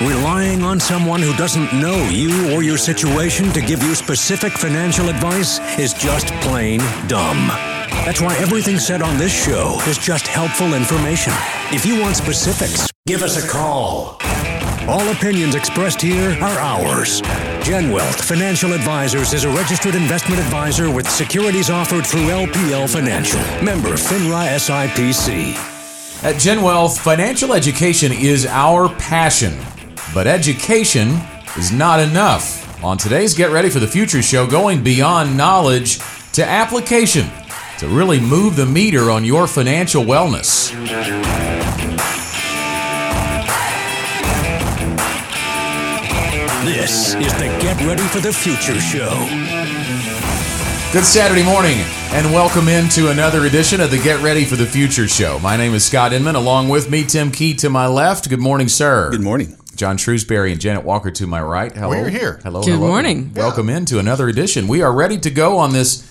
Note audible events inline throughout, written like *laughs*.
Relying on someone who doesn't know you or your situation to give you specific financial advice is just plain dumb. That's why everything said on this show is just helpful information. If you want specifics, give us a call. All opinions expressed here are ours. Gen Wealth Financial Advisors is a registered investment advisor with securities offered through LPL Financial. Member FINRA SIPC. At Gen Wealth, financial education is our passion. But education is not enough. On today's Get Ready for the Future show, going beyond knowledge to application to really move the meter on your financial wellness. This is the Get Ready for the Future show. Good Saturday morning, and welcome into another edition of the Get Ready for the Future show. My name is Scott Inman. Along with me, Tim Key to my left. Good morning, sir. Good morning. John Shrewsbury and Janet Walker to my right. Hello. We're here. Hello. Good hello. morning. Welcome into another edition. We are ready to go on this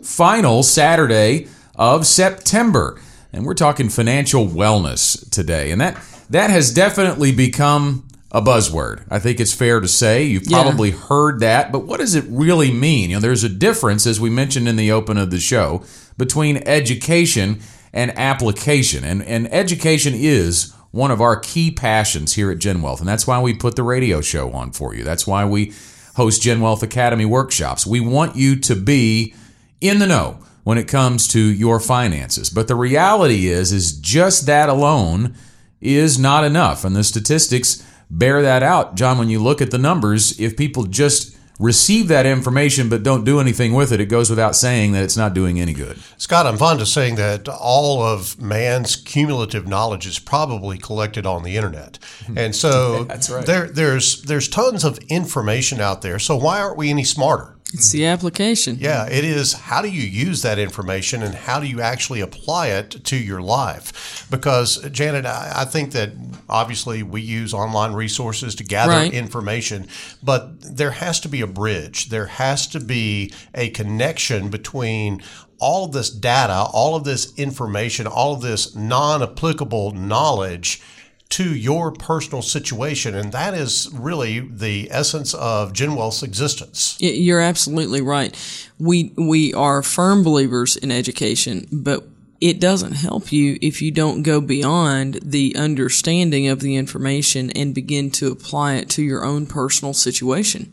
final Saturday of September, and we're talking financial wellness today, and that that has definitely become a buzzword. I think it's fair to say you've Yeah. probably heard that, but what does it really mean? You know, there's a difference, as we mentioned in the open of the show, between education and application, and and education is one of our key passions here at Gen Wealth, and that's why we put the radio show on for you. That's why we host Gen Wealth Academy workshops. We want you to be in the know when it comes to your finances. But the reality is is just that alone is not enough. And the statistics bear that out. John, when you look at the numbers, if people just receive that information but don't do anything with it, it goes without saying that it's not doing any good. Scott, I'm fond of saying that all of man's cumulative knowledge is probably collected on the internet, *laughs* and so That's right. there, there's there's tons of information out there. So why aren't we any smarter? It's the application. Yeah, it is. How do you use that information and how do you actually apply it to your life? Because, Janet, I, I think that obviously we use online resources to gather Right. information, but there has to be a bridge. There has to be a connection between all of this data, all of this information, all of this non applicable knowledge to your personal situation. And that is really the essence of Gen Wealth's existence. You're absolutely right. We we are firm believers in education, but it doesn't help you if you don't go beyond the understanding of the information and begin to apply it to your own personal situation.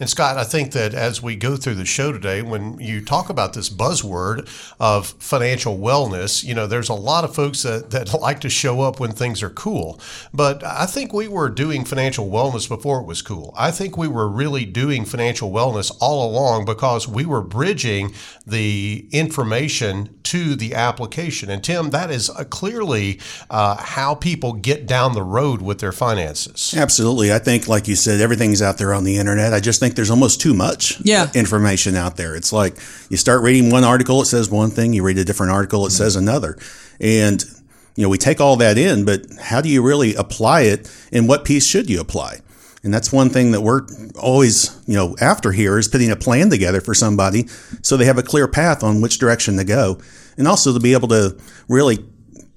And Scott, I think that as we go through the show today, when you talk about this buzzword of financial wellness, you know, there's a lot of folks that, that *laughs* like to show up when things are cool. But I think we were doing financial wellness before it was cool. I think we were really doing financial wellness all along because we were bridging the information to the application. And Tim, that is uh, clearly uh, how people get down the road with their finances. Absolutely. I think, like you said, everything's out there on the internet. I just think there's almost too much Yeah. information out there. It's like you start reading one article, it says one thing, you read a different article, it says another. And, you know, we take all that in, but how do you really apply it and what piece should you apply? And that's one thing that we're always, you know, after here is putting a plan together for somebody so they have a clear path on which direction to go. And also to be able to really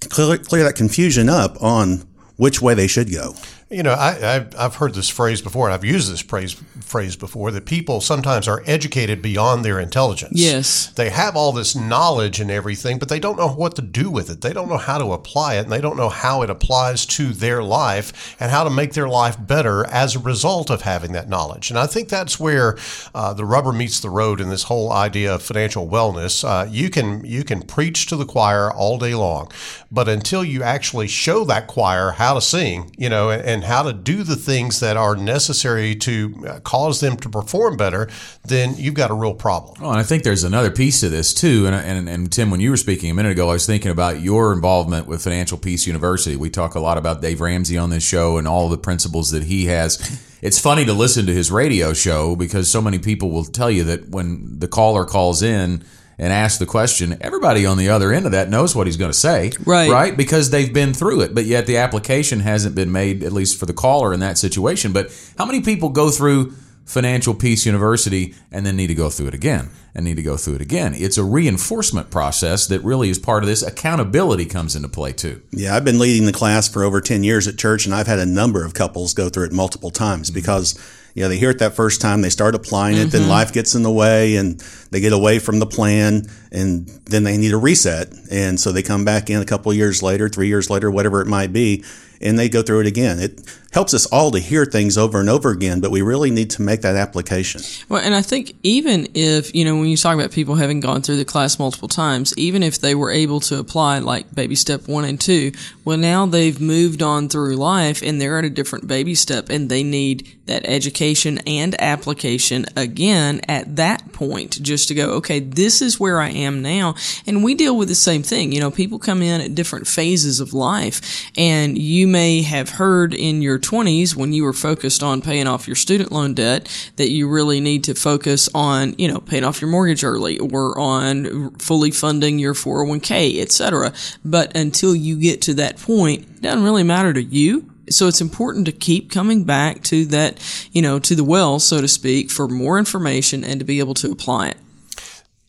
clear, clear that confusion up on which way they should go. You know, I, I've, I've heard this phrase before, and I've used this phrase, phrase before that people sometimes are educated beyond their intelligence. Yes. They have all this knowledge and everything, but they don't know what to do with it. They don't know how to apply it, and they don't know how it applies to their life and how to make their life better as a result of having that knowledge. And I think that's where uh, the rubber meets the road in this whole idea of financial wellness. Uh, you can you can preach to the choir all day long, but until you actually show that choir how to sing, you know, and, and how to do the things that are necessary to uh, cause them to perform better, then you've got a real problem. Oh, and I think there's another piece to this too. And, and and Tim, when you were speaking a minute ago, I was thinking about your involvement with Financial Peace University. We talk a lot about Dave Ramsey on this show and all the principles that he has. It's funny to listen to his radio show because so many people will tell you that when the caller calls in and ask the question, everybody on the other end of that knows what he's going to say, Right. Right, because they've been through it. But yet the application hasn't been made, at least for the caller in that situation. But how many people go through Financial Peace University and then need to go through it again and need to go through it again. It's a reinforcement process that really is part of this. Accountability comes into play too. Yeah, I've been leading the class for over 10 years at church, and I've had a number of couples go through it multiple times because, you know, they hear it that first time, they start applying it, then mm-hmm. life gets in the way, and they get away from the plan, and then they need a reset. And so they come back in a couple of years later, three years later, whatever it might be, and they go through it again. It helps us all to hear things over and over again, but we really need to make that application. Well, and I think even if, you know, when you talk about people having gone through the class multiple times, even if they were able to apply like baby step one and two, well, now they've moved on through life and they're at a different baby step and they need that education and application again at that point just to go, okay, this is where I am now. And we deal with the same thing. You know, people come in at different phases of life and you may have heard in your 20s when you were focused on paying off your student loan debt that you really need to focus on, you know, paying off your mortgage early or on fully funding your 401k, etc. But until you get to that point, it doesn't really matter to you. So it's important to keep coming back to that, you know, to the well, so to speak, for more information and to be able to apply it.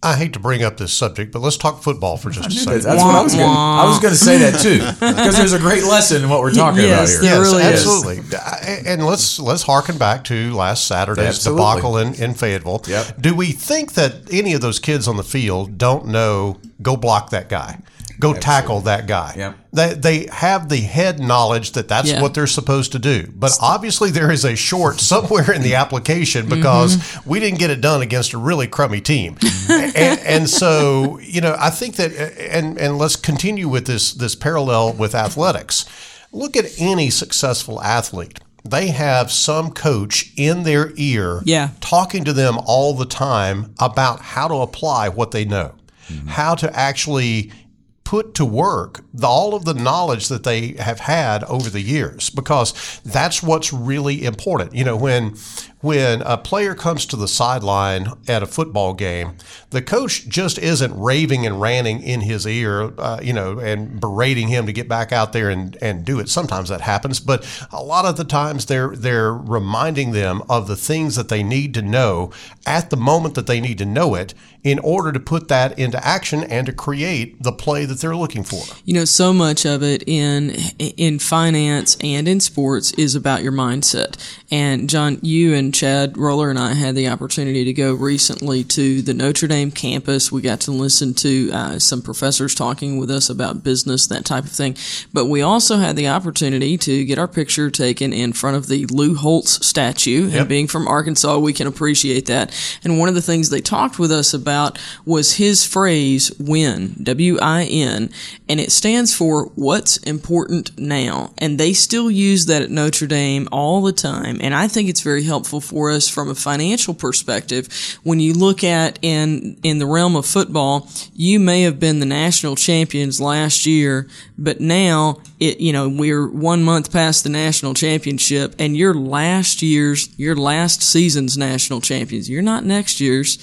I hate to bring up this subject, but let's talk football for just a second. That's what I was going. I was going to say that too, *laughs* because there's a great lesson in what we're talking Yes, about here. there really is. absolutely. And let's let's harken back to last Saturday's Absolutely. debacle in, in Fayetteville. Yep. Do we think that any of those kids on the field don't know go block that guy? Go tackle that guy. Yep. They, they have the head knowledge that that's Yeah. what they're supposed to do. But obviously, there is a short *laughs* somewhere in the application mm-hmm. because we didn't get it done against a really crummy team. Mm-hmm. and, and so, you know, I think that, and, and let's continue with this, this parallel with athletics. Look at any successful athlete. They have some coach in their ear Yeah. talking to them all the time about how to apply what they know, mm-hmm. how to actually put to work the, all of the knowledge that they have had over the years because that's what's really important. You know, when when a player comes to the sideline at a football game, the coach just isn't raving and ranting in his ear, uh, you know, and berating him to get back out there and, and do it. Sometimes that happens, but a lot of the times they're they're reminding them of the things that they need to know at the moment that they need to know it in order to put that into action and to create the play that they're looking for. You know, so much of it in in finance and in sports is about your mindset. And John, you and Chad Roller and I had the opportunity to go recently to the Notre Dame campus. We got to listen to uh, some professors talking with us about business, that type of thing. But we also had the opportunity to get our picture taken in front of the Lou Holtz statue. And being from Arkansas, we can appreciate that. And one of the things they talked with us about was his phrase "win," W-I-N, and it stands for "What's important now." And they still use that at Notre Dame all the time. And I think it's very helpful for us from a financial perspective. When you look at in in the realm of football, you may have been the national champions last year, but now it you know we're one month past the national championship, and you're last year's your last season's national champions. You're not next year's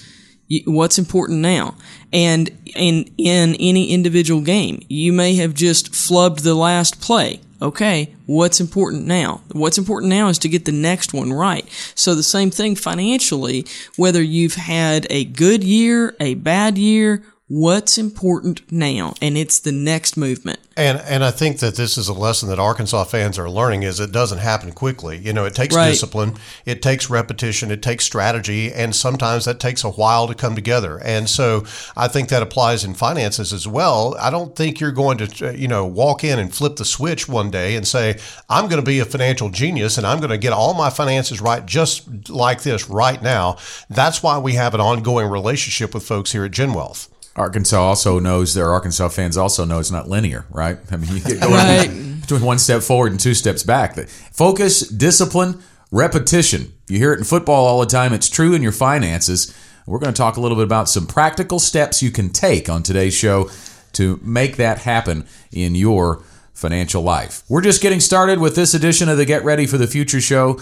what's important now? And in in any individual game you may have just flubbed the last play. Okay what's important now? What's important now is to get the next one right. So the same thing financially whether you've had a good year a bad year what's important now and it's the next movement And and I think that this is a lesson that Arkansas fans are learning is it doesn't happen quickly. You know, it takes Right. discipline, it takes repetition, it takes strategy, and sometimes that takes a while to come together. And so I think that applies in finances as well. I don't think you're going to uh, you know walk in and flip the switch one day and say I'm going to be a financial genius and I'm going to get all my finances right just like this right now. That's why we have an ongoing relationship with folks here at GenWealth. Arkansas also knows their Arkansas fans also know it's not linear, right? I mean, *laughs* you get going Right. between one step forward and two steps back. Focus, discipline, repetition. You hear it in football all the time. It's true in your finances. We're going to talk a little bit about some practical steps you can take on today's show to make that happen in your financial life. We're just getting started with this edition of the Get Ready for the Future show.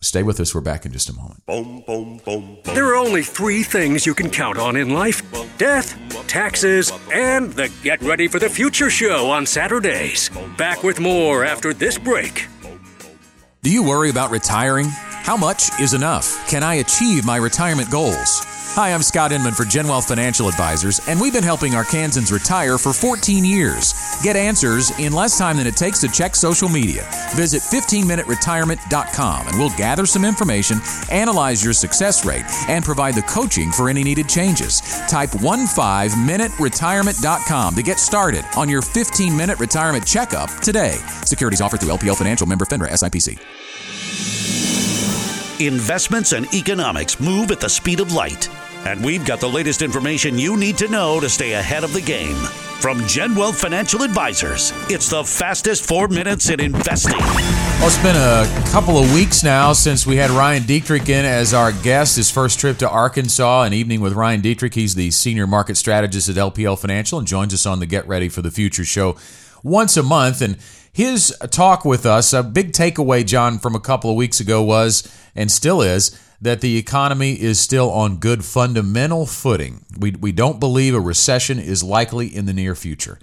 Stay with us. We're back in just a moment. Boom, boom, boom, boom. There are only three things you can count on in life death, taxes, and the Get Ready for the Future show on Saturdays. Back with more after this break. Do you worry about retiring? How much is enough? Can I achieve my retirement goals? Hi, I'm Scott Inman for Gen Wealth Financial Advisors, and we've been helping Arkansans retire for 14 years. Get answers in less time than it takes to check social media. Visit 15minuteretirement.com and we'll gather some information, analyze your success rate, and provide the coaching for any needed changes. Type 15minuteretirement.com to get started on your 15 minute retirement checkup today. Securities offered through LPL Financial member FINRA SIPC. Investments and economics move at the speed of light. And we've got the latest information you need to know to stay ahead of the game. From Gen Wealth Financial Advisors, it's the fastest four minutes in investing. Well, it's been a couple of weeks now since we had Ryan Dietrich in as our guest. His first trip to Arkansas, an evening with Ryan Dietrich. He's the senior market strategist at LPL Financial and joins us on the Get Ready for the Future show once a month. And his talk with us, a big takeaway, John, from a couple of weeks ago was, and still is, that the economy is still on good fundamental footing. We, we don't believe a recession is likely in the near future.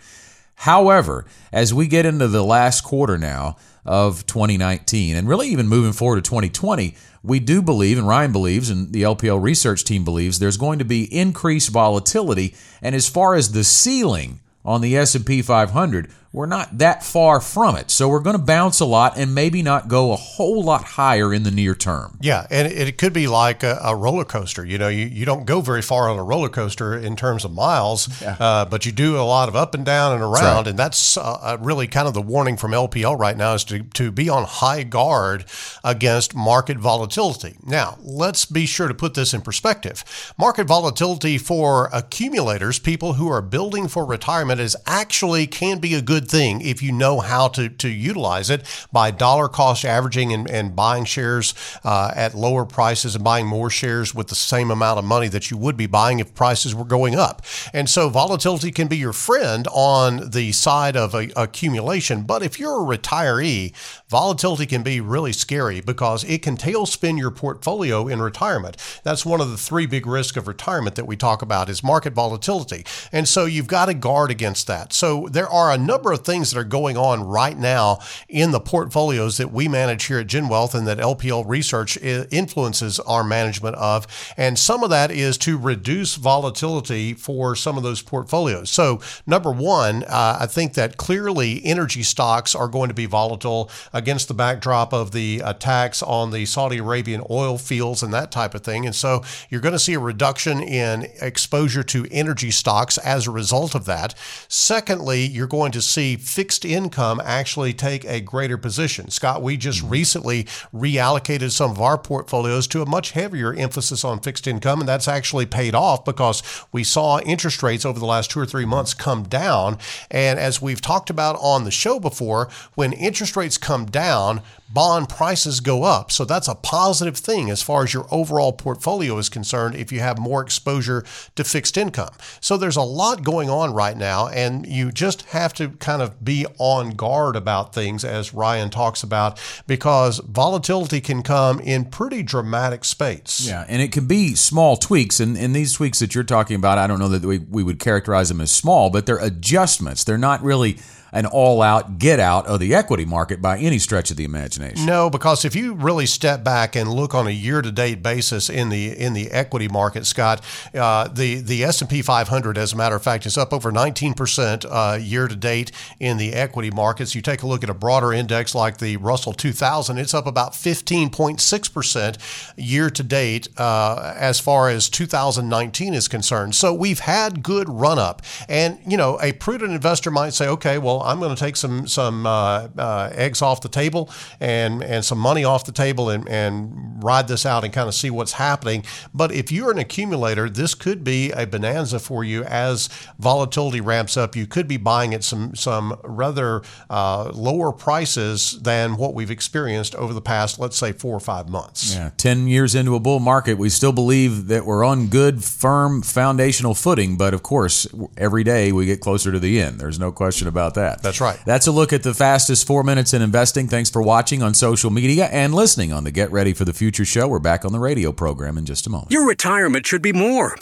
However, as we get into the last quarter now of 2019, and really even moving forward to 2020, we do believe, and Ryan believes, and the LPL research team believes, there's going to be increased volatility. And as far as the ceiling on the S&P 500, we're not that far from it. So we're going to bounce a lot and maybe not go a whole lot higher in the near term. Yeah, and it, could be like a, a, roller coaster. You know, you, you don't go very far on a roller coaster in terms of miles, yeah. uh, but you do a lot of up and down and around. Right. And that's uh, uh really kind of the warning from LPL right now is to, to be on high guard against market volatility. Now, let's be sure to put this in perspective. Market volatility for accumulators, people who are building for retirement, is actually can be a good good thing if you know how to, to utilize it by dollar cost averaging and, and buying shares uh, at lower prices and buying more shares with the same amount of money that you would be buying if prices were going up. And so volatility can be your friend on the side of a, accumulation. But if you're a retiree, volatility can be really scary because it can tailspin your portfolio in retirement. That's one of the three big risks of retirement that we talk about is market volatility. And so you've got to guard against that. So there are a number of things that are going on right now in the portfolios that we manage here at Gen Wealth and that LPL Research influences our management of. And some of that is to reduce volatility for some of those portfolios. So, number one, uh, I think that clearly energy stocks are going to be volatile against the backdrop of the attacks on the Saudi Arabian oil fields and that type of thing. And so, you're going to see a reduction in exposure to energy stocks as a result of that. Secondly, you're going to see fixed income actually take a greater position. Scott, we just mm-hmm. recently reallocated some of our portfolios to a much heavier emphasis on fixed income, and that's actually paid off because we saw interest rates over the last two or three months come down. And as we've talked about on the show before, when interest rates come down, bond prices go up. So that's a positive thing as far as your overall portfolio is concerned if you have more exposure to fixed income. So there's a lot going on right now, and you just have to kind of be on guard about things, as Ryan talks about, because volatility can come in pretty dramatic spates. Yeah, and it can be small tweaks. And, and these tweaks that you're talking about, I don't know that we, we would characterize them as small, but they're adjustments. They're not really an all out get out of the equity market by any stretch of the imagination. No, because if you really step back and look on a year to date basis in the in the equity market, Scott, uh, the the S and P 500, as a matter of fact, is up over 19 percent uh, year to date in the equity markets. You take a look at a broader index like the Russell 2000, it's up about 15.6 percent year to date uh, as far as 2019 is concerned. So we've had good run up, and you know a prudent investor might say, okay, well I'm going to take some some uh, uh, eggs off the table and and some money off the table and, and ride this out and kind of see what's happening. But if you're an accumulator, this could be a bonanza for you as volatility ramps up. You could be buying at some some rather uh, lower prices than what we've experienced over the past, let's say, four or five months. Yeah, ten years into a bull market, we still believe that we're on good, firm, foundational footing. But of course, every day we get closer to the end. There's no question about that that. That's right. That's a look at the fastest four minutes in investing. Thanks for watching on social media and listening on the Get Ready for the Future show. We're back on the radio program in just a moment. Your retirement should be more.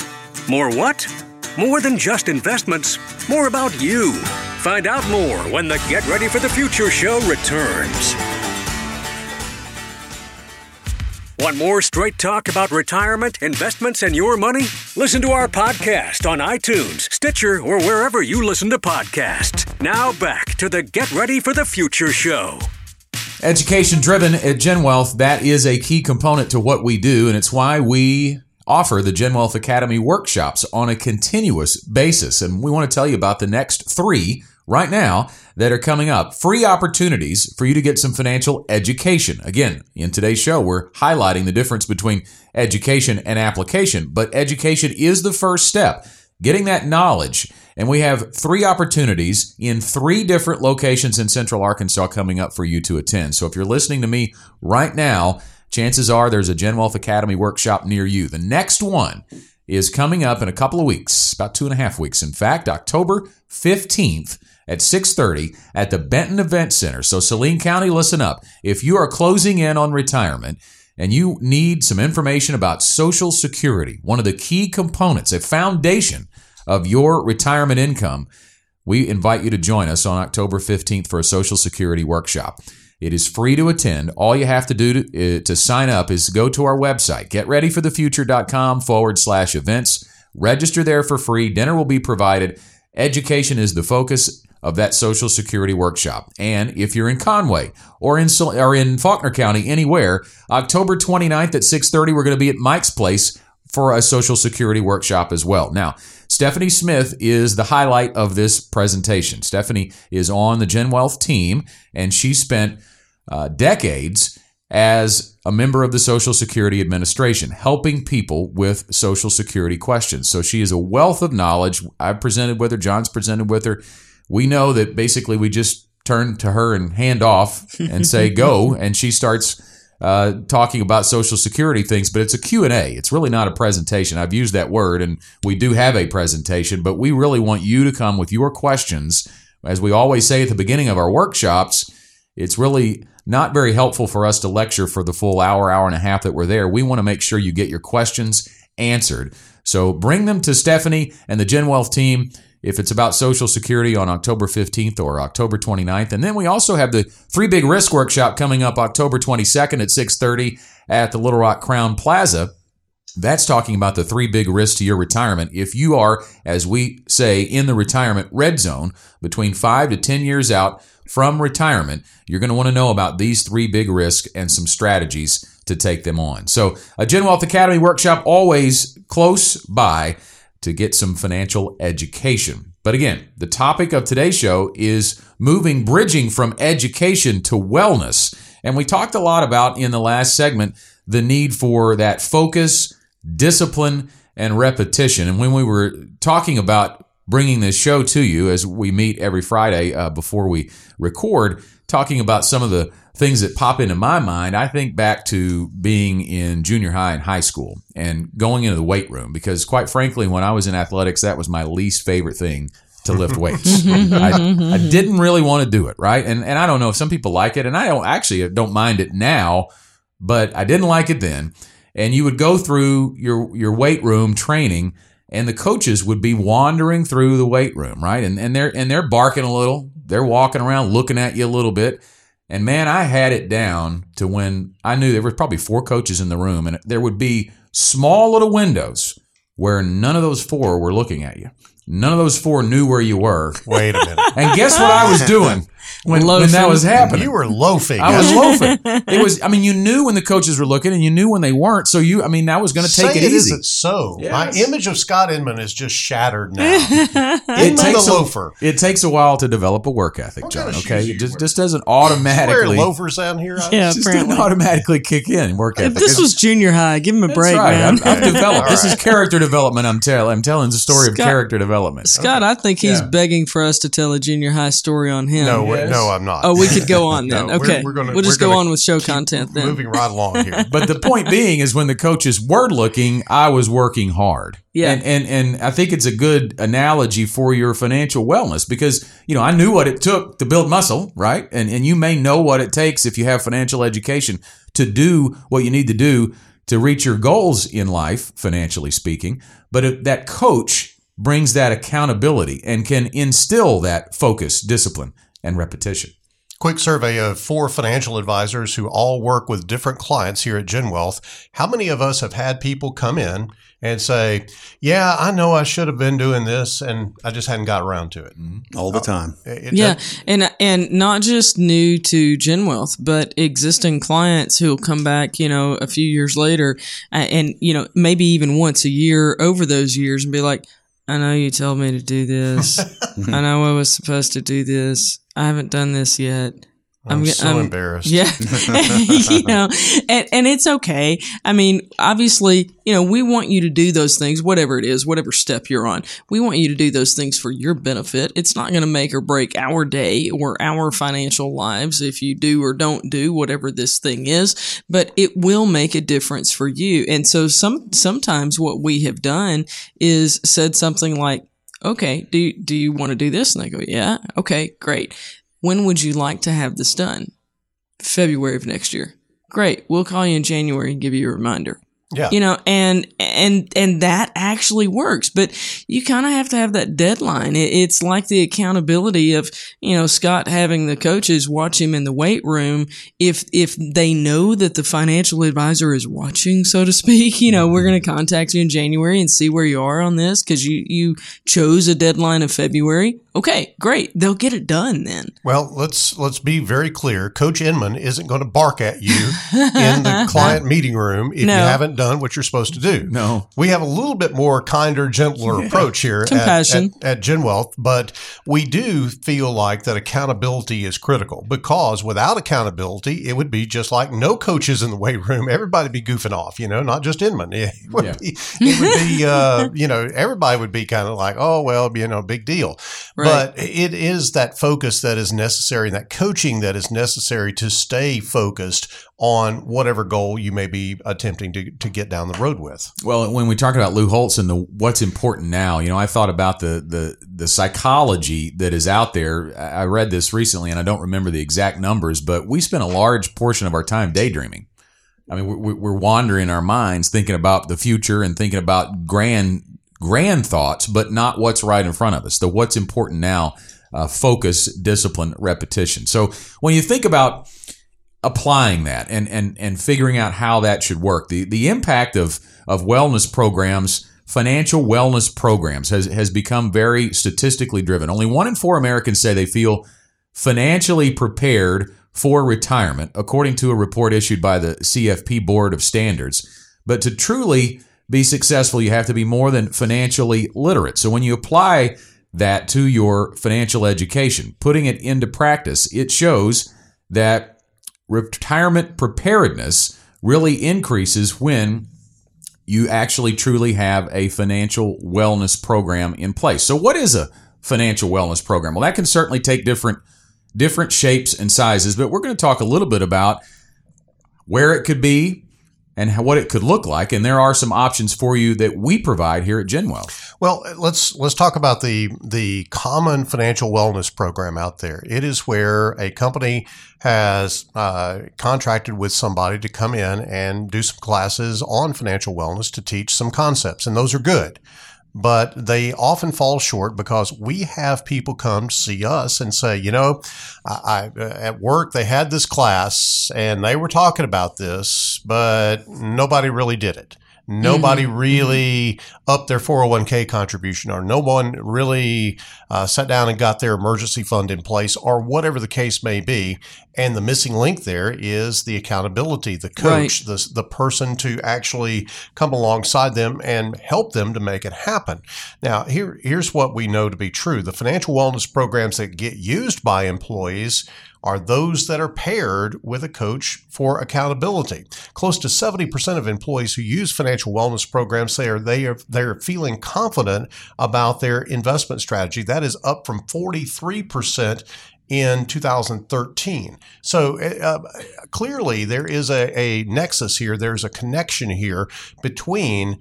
More what? More than just investments, more about you. Find out more when the Get Ready for the Future show returns. Want more straight talk about retirement, investments, and your money? Listen to our podcast on iTunes, Stitcher, or wherever you listen to podcasts. Now back to the Get Ready for the Future show. Education driven at Gen Wealth, that is a key component to what we do, and it's why we offer the Gen Wealth Academy workshops on a continuous basis. And we want to tell you about the next three right now that are coming up. Free opportunities for you to get some financial education. Again, in today's show, we're highlighting the difference between education and application, but education is the first step. Getting that knowledge. And we have three opportunities in three different locations in central Arkansas coming up for you to attend. So if you're listening to me right now, chances are there's a Gen Wealth Academy workshop near you. The next one is coming up in a couple of weeks, about two and a half weeks. In fact, October 15th at 6:30 at the Benton Event Center. So Saline County, listen up. If you are closing in on retirement and you need some information about Social Security, one of the key components, a foundation of your retirement income, we invite you to join us on October 15th for a Social Security workshop. It is free to attend. All you have to do to, uh, to sign up is go to our website, getreadyforthefuture.com forward slash events. Register there for free. Dinner will be provided. Education is the focus of that Social Security workshop. And if you're in Conway or in or in Faulkner County, anywhere, October 29th at 6:30, we're going to be at Mike's place for a Social Security workshop as well. Now, Stephanie Smith is the highlight of this presentation. Stephanie is on the Gen Wealth team, and she spent uh, decades as a member of the Social Security Administration, helping people with Social Security questions. So she is a wealth of knowledge. I've presented with her, John's presented with her. We know that basically we just turn to her and hand off and say *laughs* go, and she starts uh, talking about Social Security things. But it's a Q and A. It's really not a presentation. I've used that word, and we do have a presentation, but we really want you to come with your questions. As we always say at the beginning of our workshops, it's really not very helpful for us to lecture for the full hour, hour and a half that we're there. We want to make sure you get your questions answered. So bring them to Stephanie and the Gen Wealth team if it's about Social Security on October 15th or October 29th. And then we also have the Three Big Risk Workshop coming up October 22nd at 6.30 at the Little Rock Crowne Plaza. That's talking about the three big risks to your retirement. If you are, as we say, in the retirement red zone between five to 10 years out, from retirement, you're going to want to know about these three big risks and some strategies to take them on. So, a Gen Wealth Academy workshop always close by to get some financial education. But again, the topic of today's show is moving, bridging from education to wellness. And we talked a lot about in the last segment the need for that focus, discipline, and repetition. And when we were talking about bringing this show to you as we meet every Friday uh, before we record, talking about some of the things that pop into my mind. I think back to being in junior high and high school and going into the weight room because, quite frankly, when I was in athletics, that was my least favorite thing to lift *laughs* weights. I, I, didn't really want to do it, right? And and I don't know if some people like it, and I don't actually don't mind it now, but I didn't like it then. And you would go through your your weight room training and the coaches would be wandering through the weight room, right? And and they're and they're barking a little, they're walking around looking at you a little bit. And man, I had it down to when I knew there was probably four coaches in the room, and there would be small little windows where none of those four were looking at you. None of those four knew where you were. Wait a minute. And guess what I was doing? When, when that was happening. You were loafing. I was loafing. *laughs* It was. I mean, you knew when the coaches were looking, and you knew when they weren't. So you, I mean, that was going to take Say it, it easy. isn't so. Yes. My image of Scott Inman is just shattered now. *laughs* It takes the a, loafer. It takes a while to develop a work ethic, What John. kind of Okay, it just wear? just doesn't Wear automatically. loafers down here. I- Yeah, Just apparently. doesn't automatically kick in work uh, ethic. If this was junior high, give him a break, right. man. I've, I've developed. This is character development. I'm telling. I'm telling the story of character development. Scott, I think he's Yeah. begging for us to tell a junior high story on him. No, Yes. no, I'm not. Oh, we could go *laughs* on then. No, we're- okay. we're gonna- we'll just we're go on with show content then. Moving right along here. *laughs* But the point being is when the coaches were looking, I was working hard. Yeah. And, and and I think it's a good analogy for your financial wellness because, you know, I knew what it took to build muscle, right? And and you may know what it takes if you have financial education to do what you need to do to reach your goals in life, financially speaking. But if that coach brings that accountability and can instill that focus, discipline, and repetition. Quick survey of four financial advisors who all work with different clients here at Gen Wealth. How many of us have had people come in and say, "Yeah, I know I should have been doing this, and I just hadn't got around to it." Mm-hmm. all the time. It- Yeah, and and not just new to GenWealth, but existing clients who'll come back, you know, a few years later, and you know, maybe even once a year over those years, and be like, "I know you told me to do this. *laughs* I know I was supposed to do this. I haven't done this yet." I'm, ge- so embarrassed. Yeah. *laughs* you know, and, and it's okay. I mean, obviously, you know, we want you to do those things, whatever it is, whatever step you're on. We want you to do those things for your benefit. It's not going to make or break our day or our financial lives if you do or don't do whatever this thing is, but it will make a difference for you. And so some, sometimes what we have done is said something like, okay, do you, do you want to do this? And they go, yeah. Okay, great. When would you like to have this done? February of next year. Great. We'll call you in January and give you a reminder. Yeah. You know, and and and that actually works, but you kind of have to have that deadline. It, it's like the accountability of you know Scott having the coaches watch him in the weight room. If if they know that the financial advisor is watching, so to speak, *laughs* you know, we're going to contact you in January and see where you are on this because you you chose a deadline of February. Okay, great. They'll get it done then. Well, let's let's be very clear. Coach Inman isn't going to bark at you in the *laughs* client meeting room if No. you haven't done what you're supposed to do. No. We have a little bit more kinder, gentler approach here at, Compassion. at, at Gen Wealth, but we do feel like that accountability is critical because without accountability, it would be just like no coaches in the weight room. Everybody be goofing off, you know, not just Inman. *laughs* It would Yeah. be, it would be uh, you know, everybody would be kind of like, oh, well, you know, big deal. Right. *laughs* But it is that focus that is necessary, and that coaching that is necessary to stay focused on whatever goal you may be attempting to, to get down the road with. Well, when we talk about Lou Holtz and the what's important now, you know, I thought about the the the psychology that is out there. I I read this recently, and I don't remember the exact numbers, but we spend a large portion of our time daydreaming. I mean, we're, we're wandering our minds, thinking about the future and thinking about grand grand thoughts, but not what's right in front of us. The what's important now, uh, focus, discipline, repetition. So when you think about applying that and and and figuring out how that should work. The the impact of of wellness programs, financial wellness programs has has become very statistically driven. Only 1 in 4 Americans say they feel financially prepared for retirement according to a report issued by the CFP Board of Standards. But to truly be successful, you have to be more than financially literate. So when you apply that to your financial education, putting it into practice, it shows that retirement preparedness really increases when you actually truly have a financial wellness program in place. So what is a financial wellness program? Well, that can certainly take different different shapes and sizes, but we're going to talk a little bit about where it could be and what it could look like and there are some options for you that we provide here at GenWealth. Well, let's let's talk about the the common financial wellness program out there. It is where a company has uh, contracted with somebody to come in and do some classes on financial wellness to teach some concepts, and those are good. But they often fall short because we have people come see us and say, you know, I, I uh, at work they had this class and they were talking about this, but nobody really did it. Nobody really upped their 401k contribution, or no one really uh, sat down and got their emergency fund in place, or whatever the case may be. And the missing link there is the accountability, the coach, the, the person to actually come alongside them and help them to make it happen. Now, here, here's what we know to be true the financial wellness programs that get used by employees are those that are paired with a coach for accountability. Close to 70% of employees who use financial wellness programs say are they are they're feeling confident about their investment strategy. That is up from 43% in 2013. So uh, clearly there is a, a nexus here. There's a connection here between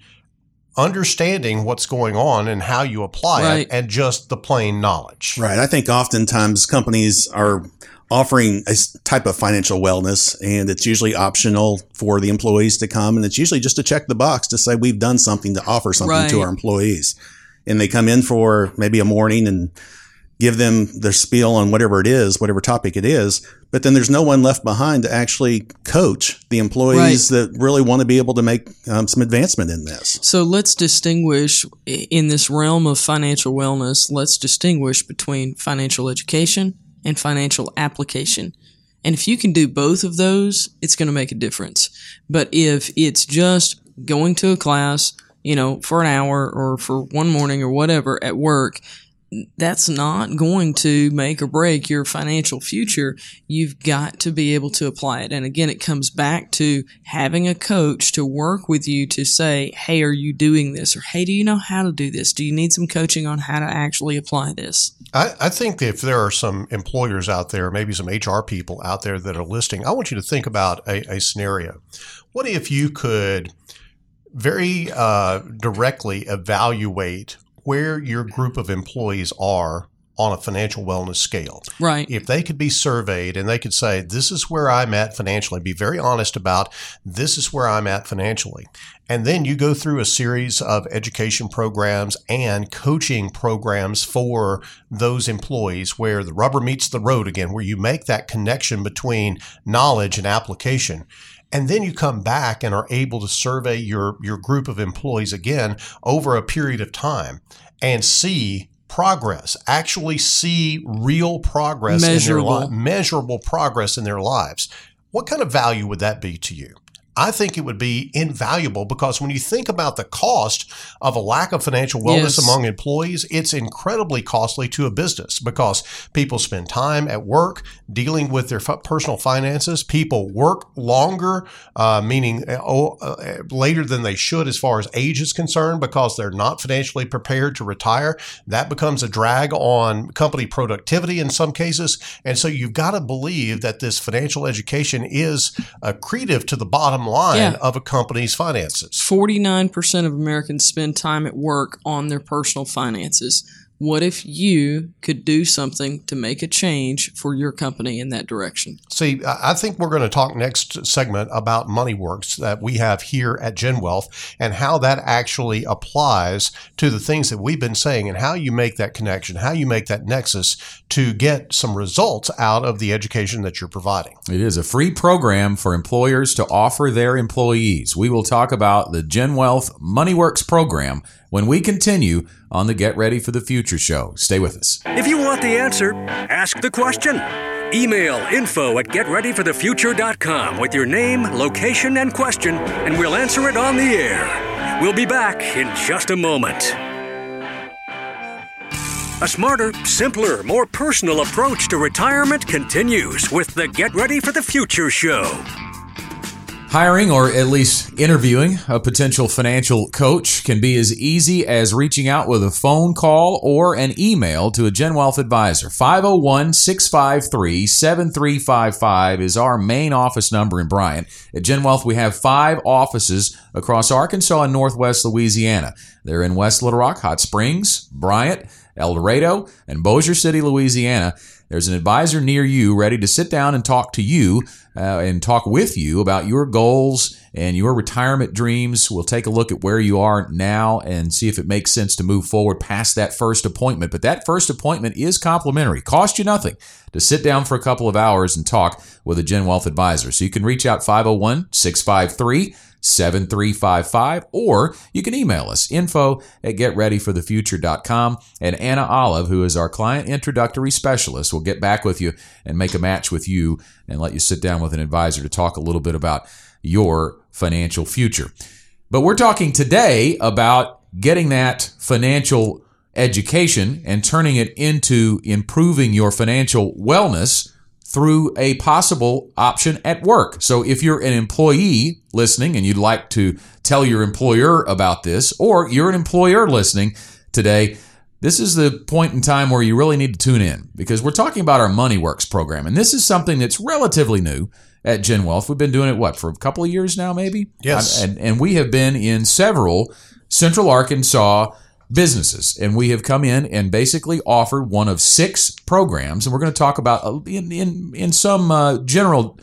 understanding what's going on and how you apply Right. it and just the plain knowledge. Right. I think oftentimes companies are offering a type of financial wellness and it's usually optional for the employees to come and it's usually just to check the box to say we've done something to offer something to our employees. And they come in for maybe a morning and give them their spiel on whatever it is, whatever topic it is, but then there's no one left behind to actually coach the employees Right. that really want to be able to make um, some advancement in this. So let's distinguish in this realm of financial wellness, let's distinguish between financial education and financial application. And if you can do both of those, it's going to make a difference. But if it's just going to a class, you know, for an hour or for one morning or whatever at work, that's not going to make or break your financial future. You've got to be able to apply it. And again, it comes back to having a coach to work with you to say, Hey, are you doing this? Or Hey, do you know how to do this? Do you need some coaching on how to actually apply this? I, I think if there are some employers out there, maybe some HR people out there that are listening, I want you to think about a, a scenario. What if you could very uh, directly evaluate where your group of employees are on a financial wellness scale? Right. if they could be surveyed and they could say, This is where I'm at financially, be very honest about this is where I'm at financially. And then you go through a series of education programs and coaching programs for those employees where the rubber meets the road again, where you make that connection between knowledge and application. And then you come back and are able to survey your, your group of employees again over a period of time and see progress, actually see real progress in their Measurable. measurable progress in their lives. What kind of value would that be to you? I think it would be invaluable because when you think about the cost of a lack of financial wellness Yes. among employees, it's incredibly costly to a business because people spend time at work dealing with their f- personal finances. People work longer, uh, meaning uh, oh, uh, later than they should as far as age is concerned because they're not financially prepared to retire. That becomes a drag on company productivity in some cases. And so you've got to believe that this financial education is accretive to the bottom line Yeah. of a company's finances. 49% of Americans spend time at work on their personal finances. What if you could do something to make a change for your company in that direction? See, I I think we're going to talk next segment about MoneyWorks that we have here at Gen Wealth and how that actually applies to the things that we've been saying and how you make that connection, how you make that nexus to get some results out of the education that you're providing. It is a free program for employers to offer their employees. We will talk about the Gen Wealth MoneyWorks program when we continue on the Get Ready for the Future show. Stay with us. If you want the answer, ask the question. Email info at getreadyforthefuture.com with your name, location, and question, and we'll answer it on the air. We'll be back in just a moment. A smarter, simpler, more personal approach to retirement continues with the Get Ready for the Future show. Hiring or at least interviewing a potential financial coach can be as easy as reaching out with a phone call or an email to a Gen Wealth advisor. 501 653 7355 is our main office number in Bryant. At Gen Wealth, we have five offices across Arkansas and Northwest Louisiana. They're in West Little Rock, Hot Springs, Bryant, El Dorado, and Bossier City, Louisiana. There's an advisor near you ready to sit down and talk to you uh, and talk with you about your goals and your retirement dreams. We'll take a look at where you are now and see if it makes sense to move forward past that first appointment. But that first appointment is complimentary, cost you nothing to sit down for a couple of hours and talk with a Gen Wealth advisor. So you can reach out 501 653 7355 or you can email us info at getreadyforthefuture.com and Anna Olive, who is our client introductory specialist, will get back with you and make a match with you and let you sit down with an advisor to talk a little bit about your financial future. But we're talking today about getting that financial education and turning it into improving your financial wellness through a possible option at work. So if you're an employee listening and you'd like to tell your employer about this, or you're an employer listening today, this is the point in time where you really need to tune in because we're talking about our MoneyWorks program. And this is something that's relatively new at Gen Wealth. We've been doing it, what, for a couple of years now, maybe? Yes. And, and we have been in several central Arkansas businesses and we have come in and basically offered one of six programs and we're going to talk about uh, in in, in some uh, general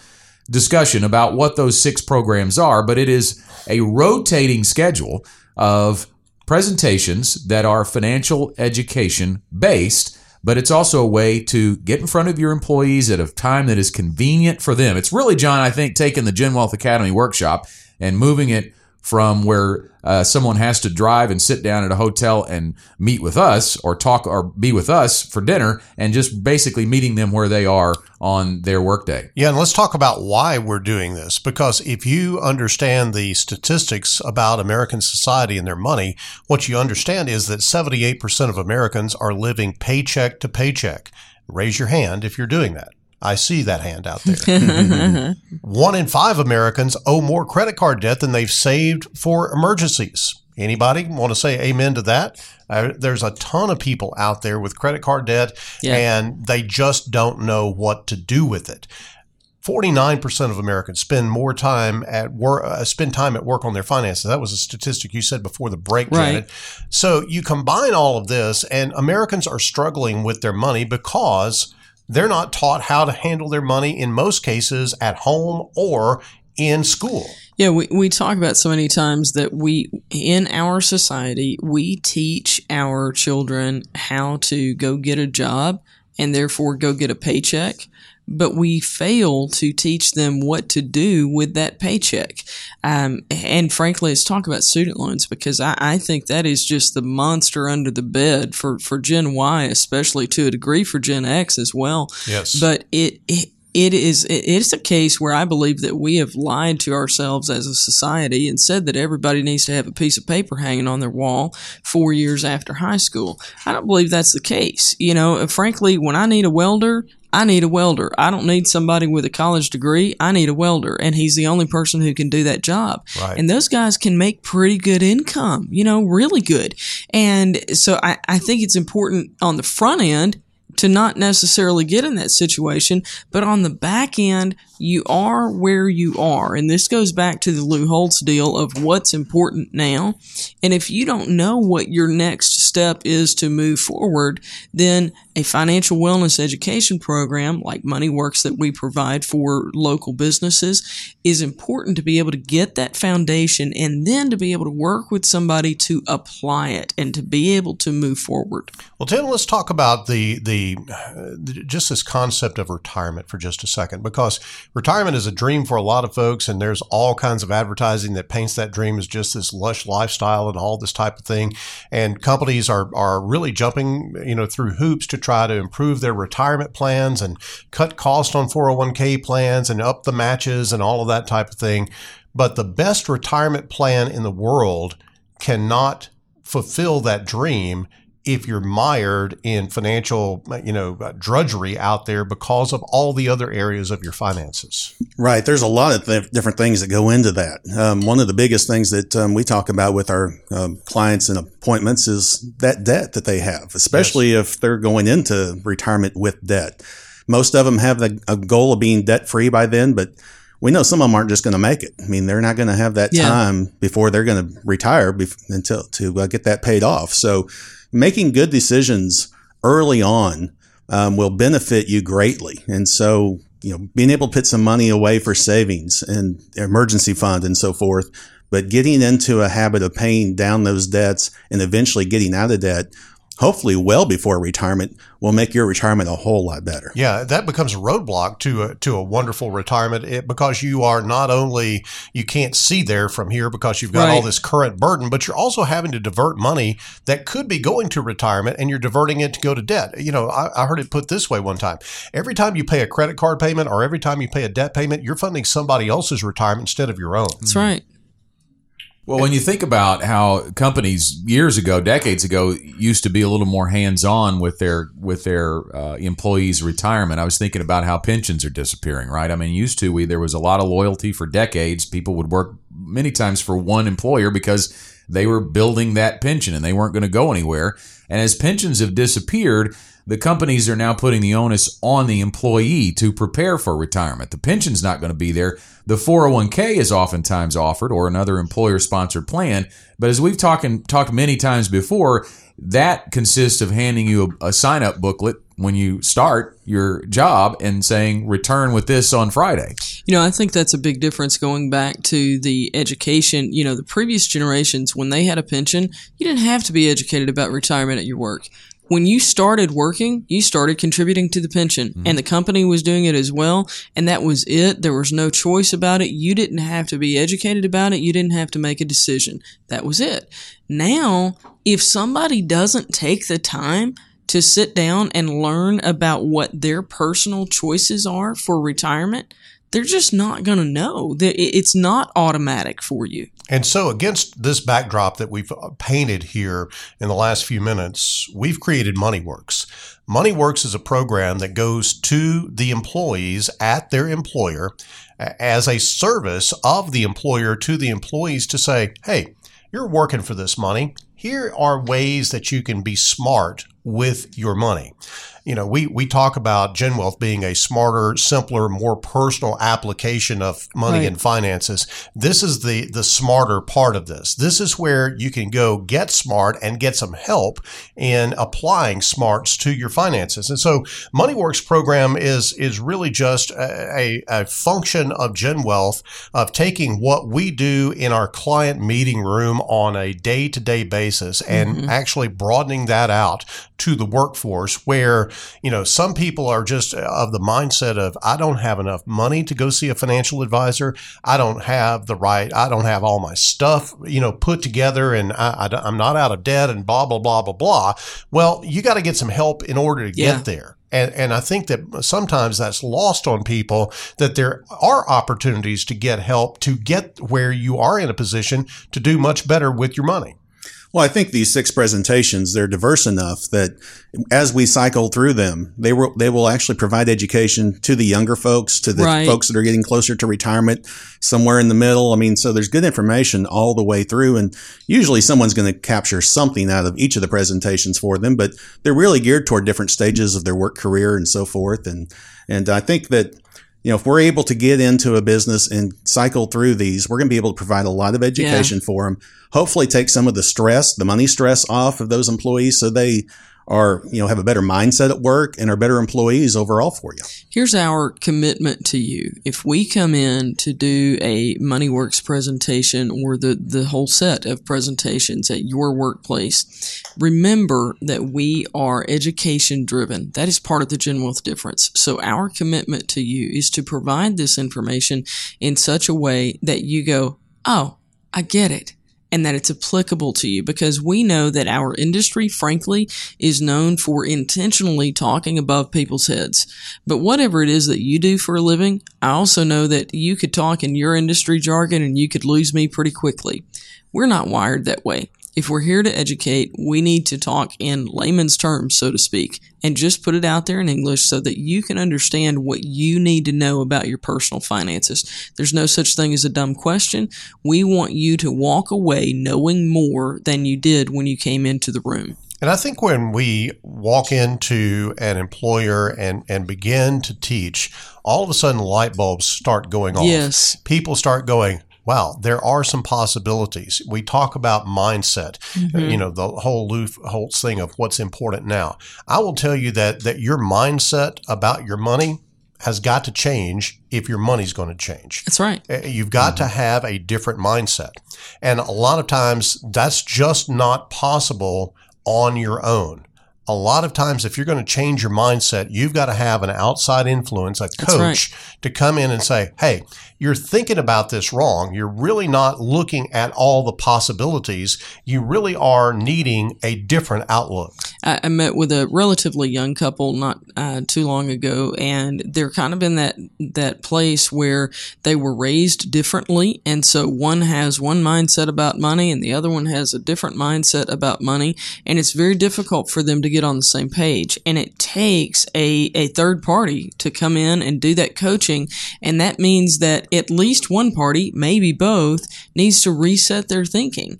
discussion about what those six programs are but it is a rotating schedule of presentations that are financial education based but it's also a way to get in front of your employees at a time that is convenient for them. It's really, John, I think, taking the Gen Wealth Academy workshop and moving it from where uh, someone has to drive and sit down at a hotel and meet with us or talk or be with us for dinner and just basically meeting them where they are on their workday. Yeah, and let's talk about why we're doing this. Because if you understand the statistics about American society and their money, what you understand is that 78% of Americans are living paycheck to paycheck. Raise your hand if you're doing that. I see that hand out there. *laughs* One in five Americans owe more credit card debt than they've saved for emergencies. Anybody want to say amen to that? Uh, there's a ton of people out there with credit card debt Yeah. and they just don't know what to do with it. 49% of Americans spend more time at work, uh, spend time at work on their finances. That was a statistic you said before the break, Right. Janet. So you combine all of this, and Americans are struggling with their money because they're not taught how to handle their money in most cases at home or in school. Yeah, we, we talk about so many times that we, in our society, we teach our children how to go get a job and therefore go get a paycheck. But we fail to teach them what to do with that paycheck. Um, and frankly, let's talk about student loans because I, I think that is just the monster under the bed for, for Gen Y, especially to a degree for Gen X as well. Yes. But it, it it is it is a case where I believe that we have lied to ourselves as a society and said that everybody needs to have a piece of paper hanging on their wall four years after high school. I don't believe that's the case. You know, frankly, when I need a welder, I need a welder. I don't need somebody with a college degree. I need a welder, and he's the only person who can do that job. Right. And those guys can make pretty good income, you know, really good. And so I, I think it's important on the front end to not necessarily get in that situation, but on the back end, you are where you are. And this goes back to the Lou Holtz deal of what's important now. And if you don't know what your next step is to move forward, then a financial wellness education program like MoneyWorks that we provide for local businesses is important to be able to get that foundation and then to be able to work with somebody to apply it and to be able to move forward. Well, Tim, let's talk about the the just this concept of retirement for just a second, because retirement is a dream for a lot of folks, and there's all kinds of advertising that paints that dream as just this lush lifestyle and all this type of thing. And companies are are really jumping, you know, through hoops to try to improve their retirement plans and cut cost on 401k plans and up the matches and all of that type of thing. But the best retirement plan in the world cannot fulfill that dream if you're mired in financial, you know, drudgery out there because of all the other areas of your finances. Right. There's a lot of th- different things that go into that. Um, one of the biggest things that um, we talk about with our um, clients and appointments is that debt that they have, especially if they're going into retirement with debt. Most of them have the, a goal of being debt free by then, but we know some of them aren't just going to make it. I mean, they're not going to have that Yeah. time before they're going to retire bef- until to uh, get that paid off. So, making good decisions early on um, will benefit you greatly. And so, you know, being able to put some money away for savings and emergency fund and so forth, but getting into a habit of paying down those debts and eventually getting out of debt, hopefully well before retirement, will make your retirement a whole lot better. Yeah, that becomes a roadblock to a, to a wonderful retirement it, because you are not only you can't see there from here because you've got all this current burden, but you're also having to divert money that could be going to retirement and you're diverting it to go to debt. You know, I, I heard it put this way one time: every time you pay a credit card payment or every time you pay a debt payment, you're funding somebody else's retirement instead of your own. That's right. Well, when you think about how companies years ago, decades ago, used to be a little more hands-on with their with their uh, employees' retirement, I was thinking about how pensions are disappearing. Right? I mean, used to we there was a lot of loyalty for decades. People would work many times for one employer because they were building that pension and they weren't going to go anywhere. And as pensions have disappeared, the companies are now putting the onus on the employee to prepare for retirement. The pension's not going to be there. The 401k is oftentimes offered or another employer sponsored plan. But as we've talked, talked many times before, that consists of handing you a, a sign up booklet when you start your job and saying, return with this on Friday. You know, I think that's a big difference going back to the education. You know, the previous generations, when they had a pension, you didn't have to be educated about retirement at your work. When you started working, you started contributing to the pension mm-hmm. and the company was doing it as well. And that was it. There was no choice about it. You didn't have to be educated about it. You didn't have to make a decision. That was it. Now, if somebody doesn't take the time to sit down and learn about what their personal choices are for retirement, they're just not going to know that it's not automatic for you. And so, against this backdrop that we've uh, painted here in the last few minutes, we've created MoneyWorks. MoneyWorks is a program that goes to the employees at their employer as a service of the employer to the employees to say, hey, you're working for this money. Here are ways that you can be smart with your money. You know, we, we talk about GenWealth being a smarter, simpler, more personal application of money Right. and finances. This is the, the smarter part of this. This is where you can go get smart and get some help in applying smarts to your finances. And so MoneyWorks program is, is really just a, a, a function of GenWealth of taking what we do in our client meeting room on a day to day basis and mm-hmm. actually broadening that out to the workforce where, you know, some people are just of the mindset of, I don't have enough money to go see a financial advisor. I don't have the right, I don't have all my stuff, you know, put together and I, am not out of debt and blah, blah, blah, blah, blah. Well, you got to get some help in order to Yeah. get there. And, and I think that sometimes that's lost on people that there are opportunities to get help to get where you are in a position to do much better with your money. Well, I think these six presentations, they're diverse enough that as we cycle through them, they will, they will actually provide education to the younger folks, to the Right. folks that are getting closer to retirement, somewhere in the middle. I mean, so there's good information all the way through. And usually someone's going to capture something out of each of the presentations for them, but they're really geared toward different stages of their work career and so forth. And, and I think that you know, if we're able to get into a business and cycle through these, we're going to be able to provide a lot of education for them. Hopefully, take some of the stress, the money stress off of those employees, so they are, you know, have a better mindset at work and are better employees overall for you. Here's our commitment to you. If we come in to do a MoneyWorks presentation or the, the whole set of presentations at your workplace, remember that we are education driven. That is part of the GenWealth difference. So our commitment to you is to provide this information in such a way that you go, oh, I get it and that it's applicable to you because we know that our industry, frankly, is known for intentionally talking above people's heads. But whatever it is that you do for a living, I also know that you could talk in your industry jargon and you could lose me pretty quickly. We're not wired that way. If we're here to educate, we need to talk in layman's terms, so to speak, and just put it out there in English so that you can understand what you need to know about your personal finances. There's no such thing as a dumb question. We want you to walk away knowing more than you did when you came into the room. And I think when we walk into an employer and, and begin to teach, all of a sudden light bulbs start going off. Yes. People start going, wow, there are some possibilities. We talk about mindset, you know, the whole Lou Holtz thing of what's important now. I will tell you that, that your mindset about your money has got to change if your money's going to change. That's right. Uh, You've got to have a different mindset. And a lot of times that's just not possible on your own. A lot of times, if you're going to change your mindset, you've got to have an outside influence, a That's right. coach to come in and say, Hey, you're thinking about this wrong. You're really not looking at all the possibilities. You really are needing a different outlook. I, I met with a relatively young couple not uh, too long ago, and they're kind of in that that place where they were raised differently, and so one has one mindset about money, and the other one has a different mindset about money, and it's very difficult for them to get on the same page, and it takes a a third party to come in and do that coaching, and that means that at least one party, maybe both, needs to reset their thinking.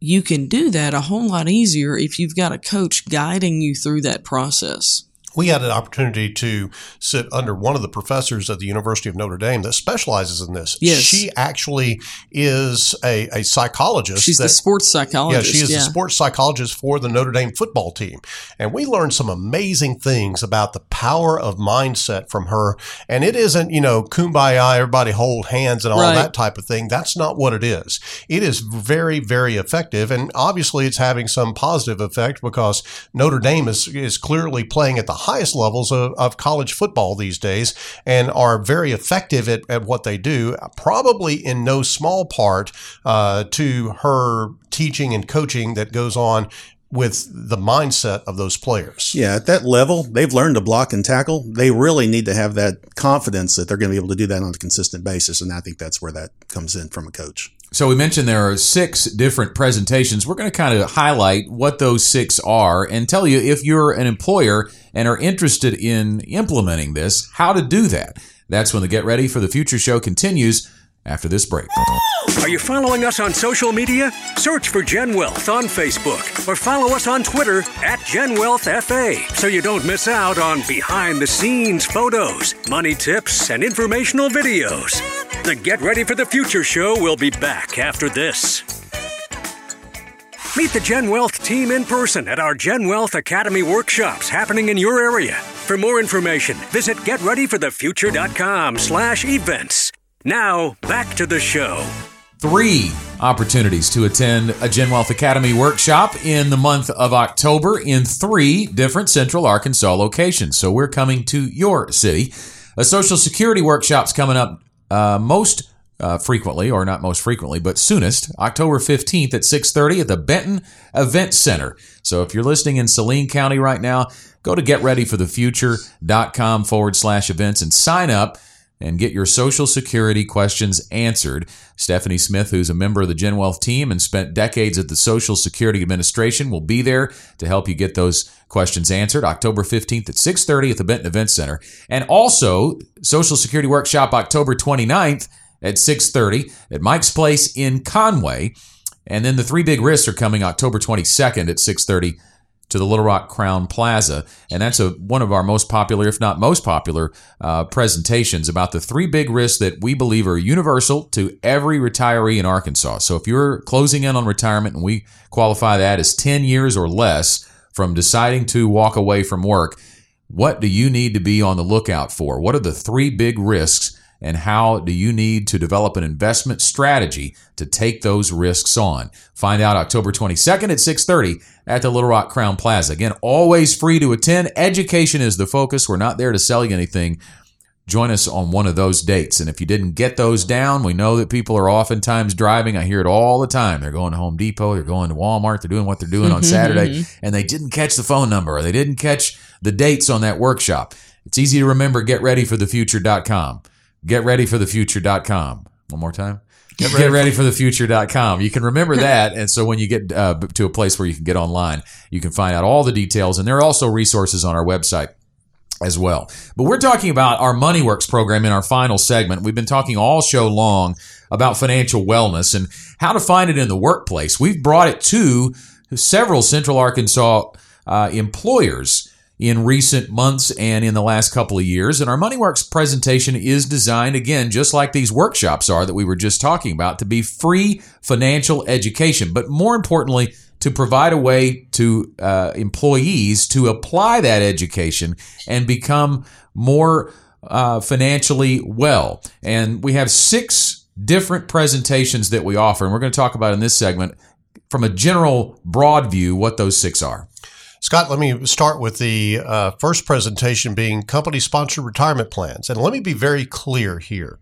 You can do that a whole lot easier if you've got a coach guiding you through that process. We had an opportunity to sit under one of the professors at the University of Notre Dame that specializes in this. Yes. She actually is a, a psychologist. She's the that- sports yeah, psychologist. she is the sports psychologist for the Notre Dame football team. And we learned some amazing things about the power of mindset from her. And it isn't, you know, kumbaya, everybody hold hands and all Right. that type of thing. That's not what it is. It is very, very effective. And obviously it's having some positive effect because Notre Dame is, is clearly playing at the highest levels of, of college football these days and are very effective at, at what they do, probably in no small part uh, to her teaching and coaching that goes on with the mindset of those players. Yeah, at that level, they've learned to block and tackle. They really need to have that confidence that they're going to be able to do that on a consistent basis. And I think that's where that comes in from a coach. So we mentioned there are six different presentations. We're going to kind of highlight what those six are and tell you if you're an employer and are interested in implementing this, how to do that. That's when the Get Ready for the Future show continues after this break. Are you following us on social media? Search for GenWealth on Facebook or follow us on Twitter at GenWealth FA so you don't miss out on behind the scenes photos, money tips, and informational videos. The Get Ready for the Future show will be back after this. Meet the GenWealth team in person at our GenWealth Academy workshops happening in your area. For more information, visit getreadyforthefuture.com slash events. Now, back to the show. Three opportunities to attend a GenWealth Academy workshop in the month of October in three different Central Arkansas locations. So we're coming to your city. A Social Security workshop's coming up uh, most uh, frequently, or not most frequently, but soonest, October 15th at 6.30 at the Benton Event Center. So if you're listening in Saline County right now, go to getreadyforthefuture.com forward slash events and sign up and get your Social Security questions answered. Stephanie Smith, who's a member of the GenWealth team and spent decades at the Social Security Administration, will be there to help you get those questions answered. October 15th at 6.30 at the Benton Event Center. And also, Social Security Workshop October 29th at 6.30 at Mike's Place in Conway. And then the three big risks are coming October 22nd at 6.30 to the Little Rock Crowne Plaza, and that's a one of our most popular, if not most popular, uh, presentations about the three big risks that we believe are universal to every retiree in Arkansas. So if you're closing in on retirement, and we qualify that as 10 years or less from deciding to walk away from work, what do you need to be on the lookout for? What are the three big risks? And how do you need to develop an investment strategy to take those risks on? Find out october 22nd at 6.30 at the little rock crowne plaza. Again always free to attend. Education is the focus. We're not there to sell you anything. Join us on one of those dates. And if you didn't get those down we know that people are oftentimes driving. I hear it all the time. They're going to home depot. They're going to walmart. They're doing what they're doing on *laughs* saturday. And they didn't catch the phone number. Or they didn't catch the dates on that workshop. It's easy to remember. Getreadyforthefuture.com getreadyforthefuture.com. One more time. Get ready, for the future.com. You can remember *laughs* that. And so when you get uh, to a place where you can get online, you can find out all the details. And there are also resources on our website as well. But we're talking about our MoneyWorks program in our final segment. We've been talking all show long about financial wellness and how to find it in the workplace. We've brought it to several Central Arkansas uh, employers in recent months and in the last couple of years. And our MoneyWorks presentation is designed, again, just like these workshops are that we were just talking about, to be free financial education. But more importantly, to provide a way to uh, employees to apply that education and become more uh, financially well. And we have six different presentations that we offer. And we're going to talk about in this segment from a general broad view what those six are. Scott, let me start with the uh, first presentation being company sponsored retirement plans. And let me be very clear here.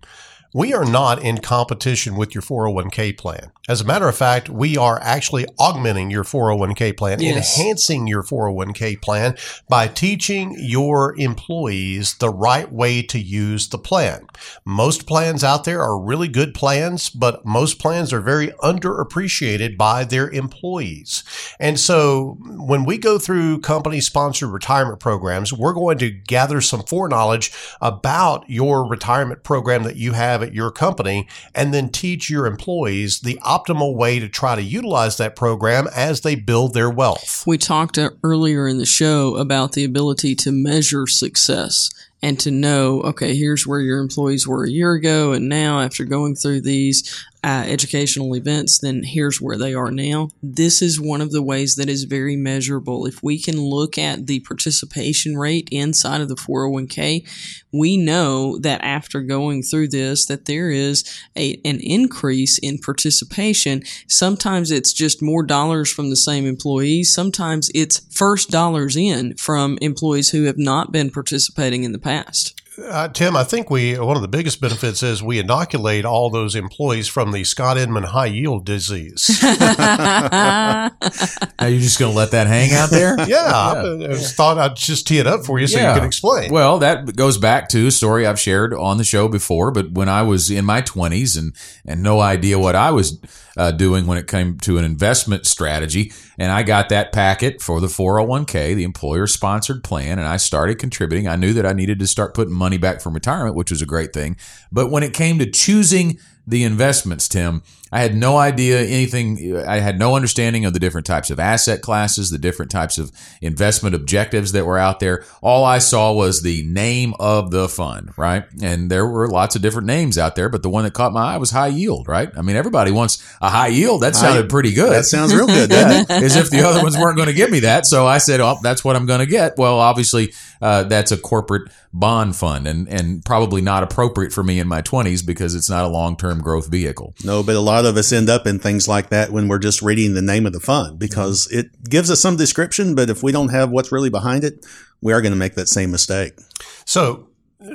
We are not in competition with your 401k plan. As a matter of fact, we are actually augmenting your 401k plan, Yes. enhancing your 401k plan by teaching your employees the right way to use the plan. Most plans out there are really good plans, but most plans are very underappreciated by their employees. And so when we go through company sponsored retirement programs, we're going to gather some foreknowledge about your retirement program that you have have at your company and then teach your employees the optimal way to try to utilize that program as they build their wealth. We talked earlier in the show about the ability to measure success and to know, okay, here's where your employees were a year ago, and now after going through these uh, educational events, then here's where they are now. This is one of the ways that is very measurable. If we can look at the participation rate inside of the 401k, we know that after going through this, that there is a, an increase in participation. Sometimes it's just more dollars from the same employees. Sometimes it's first dollars in from employees who have not been participating in the past. Uh, Tim, I think we one of the biggest benefits is we inoculate all those employees from the Scott Inman high yield disease. *laughs* Are you just going to let that hang out there? *laughs* yeah, I, I just thought I'd just tee it up for you so you can explain. Well, that goes back to a story I've shared on the show before. But when I was in my twenties and and no idea what I was uh, doing when it came to an investment strategy, and I got that packet for the 401k, the employer sponsored plan, and I started contributing. I knew that I needed to start putting money back from retirement, which was a great thing. But when it came to choosing the investments, Tim, I had no idea anything. I had no understanding of the different types of asset classes, the different types of investment objectives that were out there. All I saw was the name of the fund, right? And there were lots of different names out there, but the one that caught my eye was high yield, right? I mean, everybody wants a high yield. That sounded pretty good. That sounds real good, *laughs* it? As if the other ones weren't going to give me that. So I said, oh, that's what I'm going to get. Well, obviously, uh, that's a corporate bond fund and, and probably not appropriate for me in my 20s because it's not a long term growth vehicle. No, but a lot of us end up in things like that when we're just reading the name of the fund because it gives us some description, but if we don't have what's really behind it, we are going to make that same mistake. So,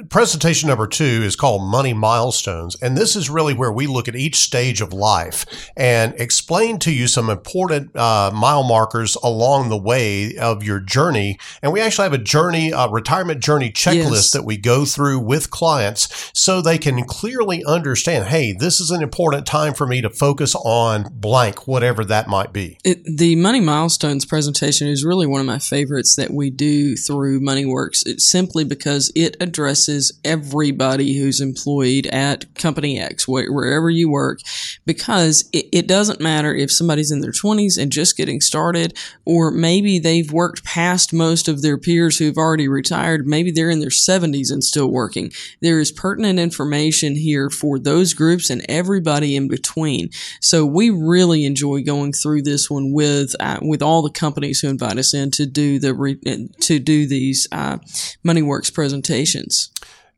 presentation number two is called Money Milestones. And this is really where we look at each stage of life and explain to you some important uh, mile markers along the way of your journey. And we actually have a journey, a retirement journey checklist Yes. that we go through with clients so they can clearly understand hey, this is an important time for me to focus on blank, whatever that might be. It, the Money Milestones presentation is really one of my favorites that we do through MoneyWorks. It's simply because it addresses everybody who's employed at Company X, wherever you work, because it, it doesn't matter if somebody's in their 20s and just getting started, or maybe they've worked past most of their peers who've already retired. Maybe they're in their 70s and still working. There is pertinent information here for those groups and everybody in between. So we really enjoy going through this one with uh, with all the companies who invite us in to do the re- to do these uh, MoneyWorks presentations.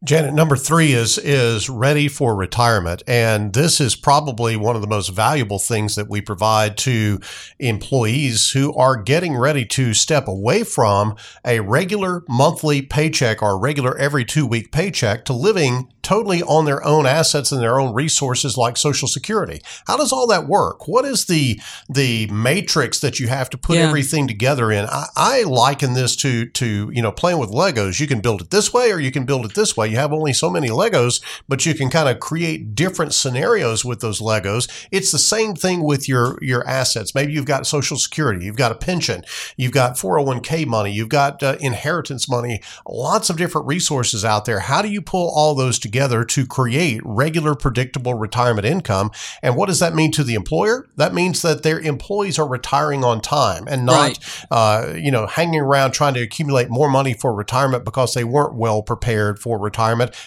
Janet, number three is is ready for retirement, and this is probably one of the most valuable things that we provide to employees who are getting ready to step away from a regular monthly paycheck or regular every two week paycheck to living totally on their own assets and their own resources like Social Security. How does all that work? What is the the matrix that you have to put Yeah. everything together in? I, I liken this to to you know playing with Legos. You can build it this way or you can build it this way. You have only so many Legos, but you can kind of create different scenarios with those Legos. It's the same thing with your your assets. Maybe you've got Social Security, you've got a pension, you've got 401k money, you've got uh, inheritance money, lots of different resources out there. How do you pull all those together to create regular, predictable retirement income? And what does that mean to the employer? That means that their employees are retiring on time and not, Right. uh, you know, hanging around trying to accumulate more money for retirement because they weren't well prepared for retirement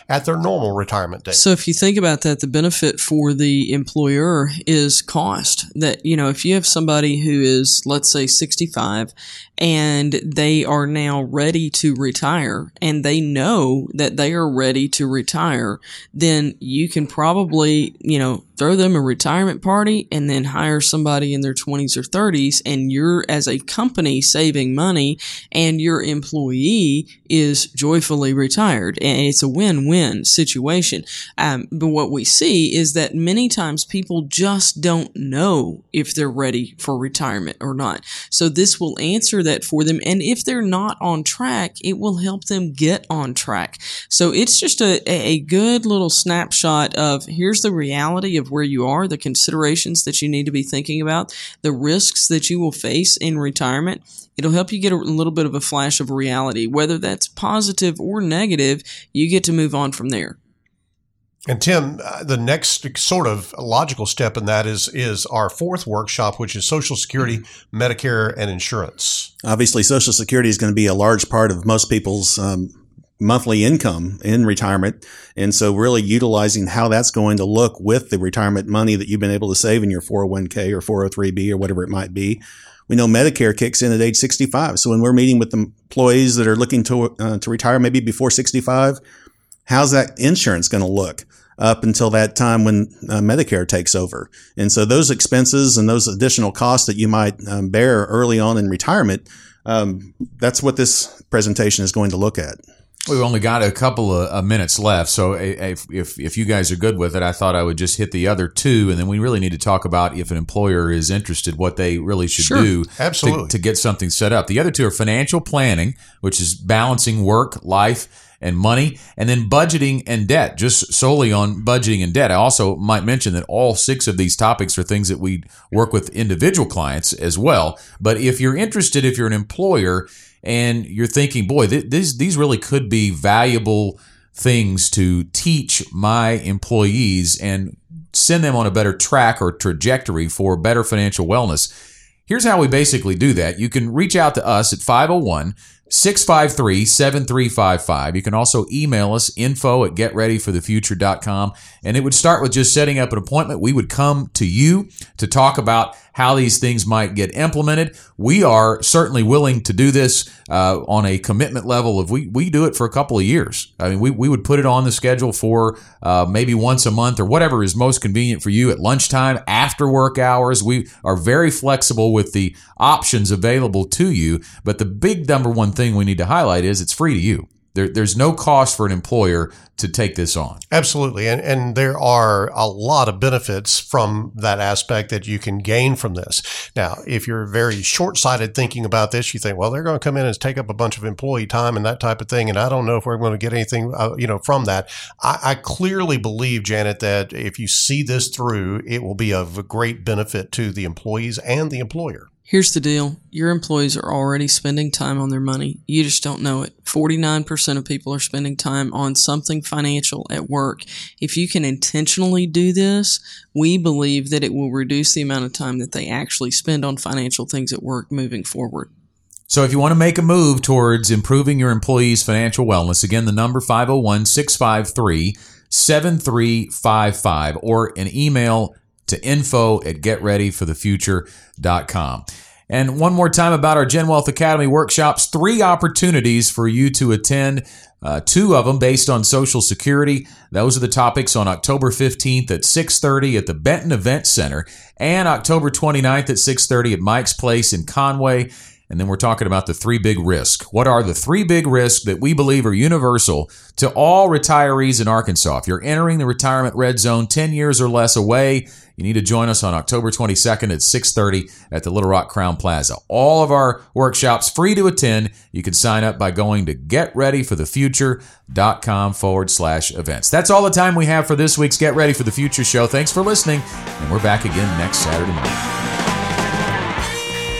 at their normal retirement date. So if you think about that, the benefit for the employer is cost. That, you know, if you have somebody who is, let's say, 65 and they are now ready to retire and they know that they are ready to retire, then you can probably, you know, throw them a retirement party and then hire somebody in their 20s or 30s and you're as a company saving money and your employee is joyfully retired. And it's a win-win situation. Um, but what we see is that many times people just don't know if they're ready for retirement or not. So this will answer that for them and if they're not on track it will help them get on track so it's just a, a a good little snapshot of here's the reality of where you are the considerations that you need to be thinking about the risks that you will face in retirement It'll help you get a little bit of a flash of reality. Whether that's positive or negative, you get to move on from there. And Tim, uh, the next sort of logical step in that is is our fourth workshop, which is Social Security, Medicare, and insurance. Obviously, Social Security is going to be a large part of most people's um, monthly income in retirement. And so really utilizing how that's going to look with the retirement money that you've been able to save in your 401k or 403b or whatever it might be. We know Medicare kicks in at age 65. So when we're meeting with employees that are looking to, uh, to retire maybe before 65, how's that insurance going to look? up until that time when uh, Medicare takes over. And so those expenses and those additional costs that you might um, bear early on in retirement, um, that's what this presentation is going to look at. We've only got a couple of uh, minutes left, so if, if if you guys are good with it, I thought I would just hit the other two, and then we really need to talk about if an employer is interested, what they really should sure. do Absolutely. To, to get something set up. The other two are financial planning, which is balancing work, life, and money, and then budgeting and debt, just solely on budgeting and debt. I also might mention that all six of these topics are things that we work with individual clients as well. But if you're interested, if you're an employer and you're thinking, boy, th- these these really could be valuable things to teach my employees and send them on a better track or trajectory for better financial wellness. Here's how we basically do that. You can reach out to us at 501 653 7355. You can also email us info at getreadyforthefuture.com. And it would start with just setting up an appointment. We would come to you to talk about how these things might get implemented. We are certainly willing to do this uh, on a commitment level of we, we do it for a couple of years. I mean, we, we would put it on the schedule for uh, maybe once a month or whatever is most convenient for you at lunchtime, after work hours. We are very flexible with the options available to you. But the big number one thing we need to highlight is it's free to you. There, there's no cost for an employer to take this on. Absolutely. And, and there are a lot of benefits from that aspect that you can gain from this. Now, if you're very short sighted thinking about this, you think, well, they're going to come in and take up a bunch of employee time and that type of thing. And I don't know if we're going to get anything, uh, you know, from that. I, I clearly believe, Janet, that if you see this through, it will be of great benefit to the employees and the employer. Here's the deal your employees are already spending time on their money. You just don't know it. 49% of people are spending time on something financial at work. If you can intentionally do this, we believe that it will reduce the amount of time that they actually spend on financial things at work moving forward. So if you want to make a move towards improving your employees' financial wellness, again, the number 501 653 7355 or an email to info at getreadyforthefuture.com. And one more time about our GenWealth Academy workshops, three opportunities for you to attend. Uh, two of them based on Social Security. Those are the topics on October 15th at 6:30 at the Benton Event Center and October 29th at 6:30 at Mike's Place in Conway. And then we're talking about the three big risks. What are the three big risks that we believe are universal to all retirees in Arkansas? If you're entering the retirement red zone 10 years or less away, you need to join us on October 22nd at 6:30 at the Little Rock Crowne Plaza. All of our workshops free to attend. You can sign up by going to getreadyforthefuture.com forward slash events. That's all the time we have for this week's Get Ready for the Future show. Thanks for listening, and we're back again next Saturday morning.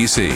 PC.